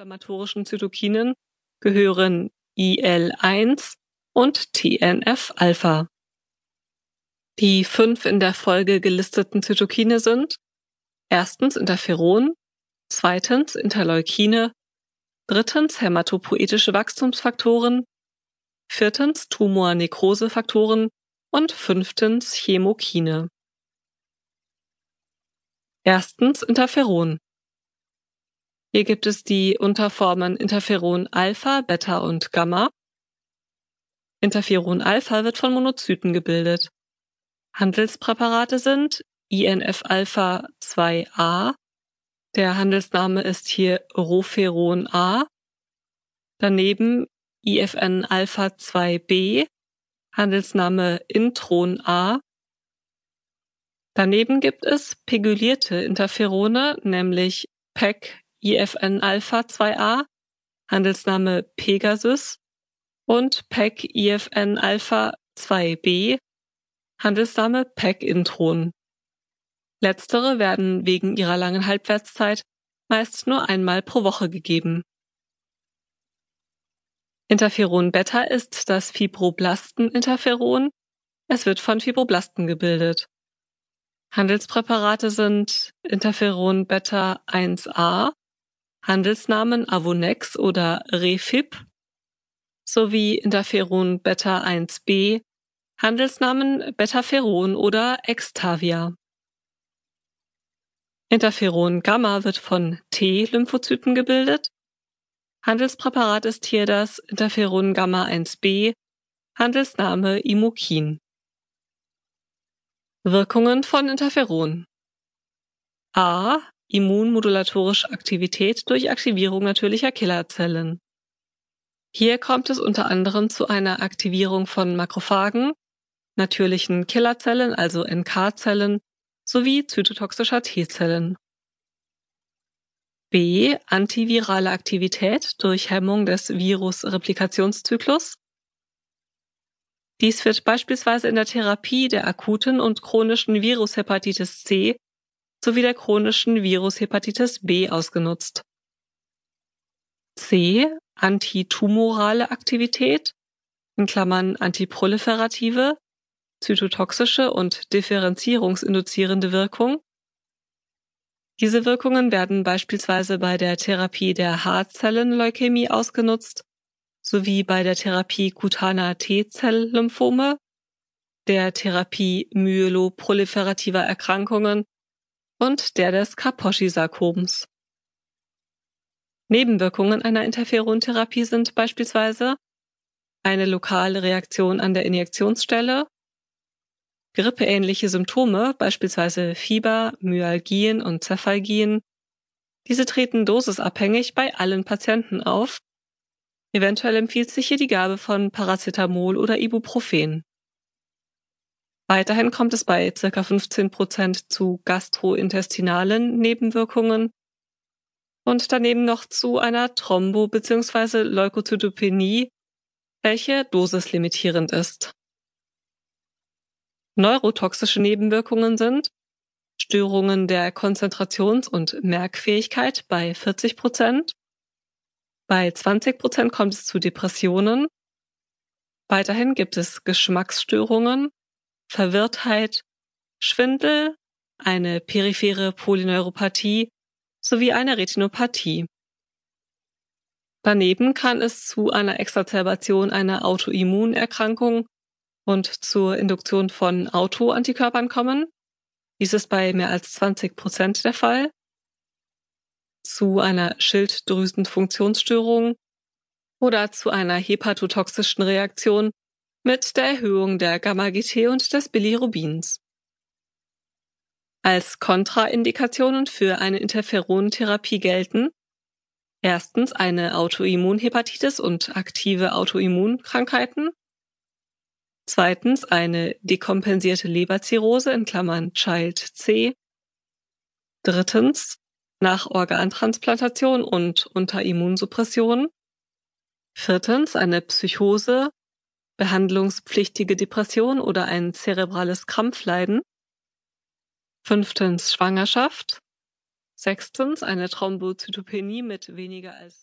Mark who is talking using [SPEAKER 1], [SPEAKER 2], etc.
[SPEAKER 1] inflammatorischen Zytokinen gehören IL-1 und TNF-Alpha. Die fünf in der Folge gelisteten Zytokine sind erstens Interferon, zweitens Interleukine, drittens hämatopoetische Wachstumsfaktoren, viertens Tumornekrosefaktoren und fünftens Chemokine. Erstens Interferon. Hier gibt es die Unterformen Interferon Alpha, Beta und Gamma. Interferon Alpha wird von Monozyten gebildet. Handelspräparate sind INF-Alpha 2a. Der Handelsname ist hier Roferon A. Daneben IFN-Alpha 2b. Handelsname Intron A. Daneben gibt es pegulierte Interferone, nämlich PEC IFN-Alpha 2a, Handelsname Pegasus, und PEC IFN-Alpha 2b, Handelsname PEC-Intron. Letztere werden wegen ihrer langen Halbwertszeit meist nur einmal pro Woche gegeben. Interferon Beta ist das Fibroblasten-Interferon. Es wird von Fibroblasten gebildet. Handelspräparate sind Interferon Beta 1a, Handelsnamen Avonex oder Refib sowie Interferon Beta 1b, Handelsnamen Betaferon oder Extavia. Interferon Gamma wird von T-Lymphozyten gebildet. Handelspräparat ist hier das Interferon Gamma 1b, Handelsname Imokin. Wirkungen von Interferon A. Immunmodulatorische Aktivität durch Aktivierung natürlicher Killerzellen. Hier kommt es unter anderem zu einer Aktivierung von Makrophagen, natürlichen Killerzellen, also NK-Zellen, sowie zytotoxischer T-Zellen. B. Antivirale Aktivität durch Hemmung des Virusreplikationszyklus. Dies wird beispielsweise in der Therapie der akuten und chronischen Virushepatitis C sowie der chronischen Virushepatitis B ausgenutzt. C. Antitumorale Aktivität in Klammern antiproliferative, zytotoxische und differenzierungsinduzierende Wirkung. Diese Wirkungen werden beispielsweise bei der Therapie der Haarzellenleukämie ausgenutzt sowie bei der Therapie kutaner T-Zell-Lymphome, der Therapie myeloproliferativer Erkrankungen und der des Kaposi-Sarkoms. Nebenwirkungen einer Interferontherapie sind beispielsweise eine lokale Reaktion an der Injektionsstelle, grippeähnliche Symptome, beispielsweise Fieber, Myalgien und Cephalgien. Diese treten dosisabhängig bei allen Patienten auf Eventuell empfiehlt sich hier die Gabe von Paracetamol oder Ibuprofen. Weiterhin kommt es bei ca. 15 Prozent zu gastrointestinalen Nebenwirkungen und daneben noch zu einer Thrombo- bzw. Leukozytopenie, welche dosislimitierend ist. Neurotoxische Nebenwirkungen sind Störungen der Konzentrations- und Merkfähigkeit bei 40 Prozent, bei 20 Prozent kommt es zu Depressionen. Weiterhin gibt es Geschmacksstörungen, Verwirrtheit, Schwindel, eine periphere Polyneuropathie sowie eine Retinopathie. Daneben kann es zu einer Exazerbation einer Autoimmunerkrankung und zur Induktion von Autoantikörpern kommen. Dies ist bei mehr als 20 Prozent der Fall zu einer Schilddrüsenfunktionsstörung oder zu einer hepatotoxischen Reaktion mit der Erhöhung der Gamma-GT und des Bilirubins. Als Kontraindikationen für eine Interferontherapie gelten erstens eine Autoimmunhepatitis und aktive Autoimmunkrankheiten, zweitens eine dekompensierte Leberzirrhose in Klammern Child C, drittens nach Organtransplantation und unter Immunsuppression. Viertens eine Psychose, behandlungspflichtige Depression oder ein zerebrales Krampfleiden. Fünftens Schwangerschaft. Sechstens eine Thrombozytopenie mit weniger als